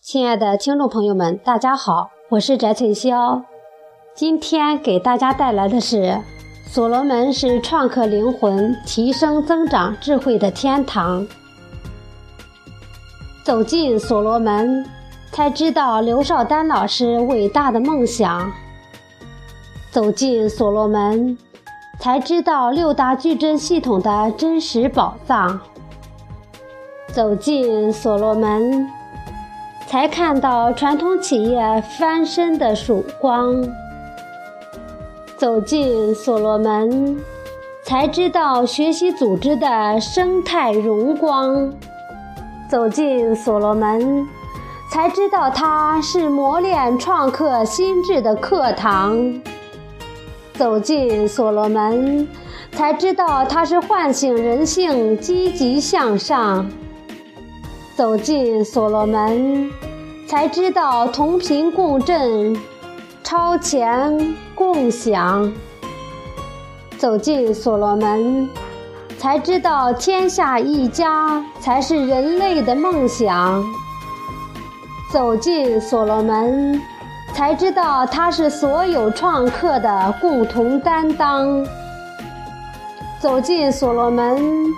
亲爱的听众朋友们，大家好，我是翟翠霄。今天给大家带来的是：所罗门是创客灵魂提升增长智慧的天堂。走进所罗门，才知道刘少丹老师伟大的梦想；走进所罗门，才知道六大矩阵系统的真实宝藏；走进所罗门。才看到传统企业翻身的曙光。走进所罗门，才知道学习组织的生态荣光。走进所罗门，才知道它是磨练创客心智的课堂。走进所罗门，才知道它是唤醒人性积极向上。走进所罗门，才知道同频共振、超前共享。走进所罗门，才知道天下一家才是人类的梦想。走进所罗门，才知道它是所有创客的共同担当。走进所罗门。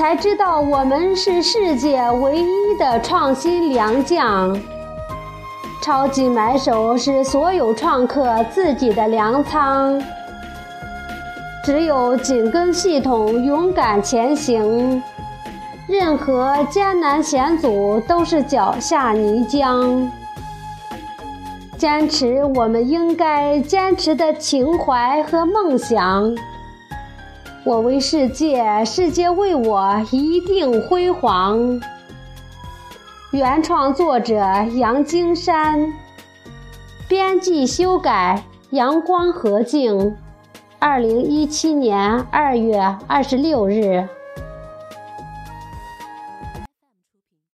才知道我们是世界唯一的创新良将。超级买手是所有创客自己的粮仓。只有紧跟系统，勇敢前行。任何艰难险阻都是脚下泥浆。坚持我们应该坚持的情怀和梦想。我为世界，世界为我，一定辉煌。原创作者杨金山，编辑修改阳光和静，二零一七年二月二十六日。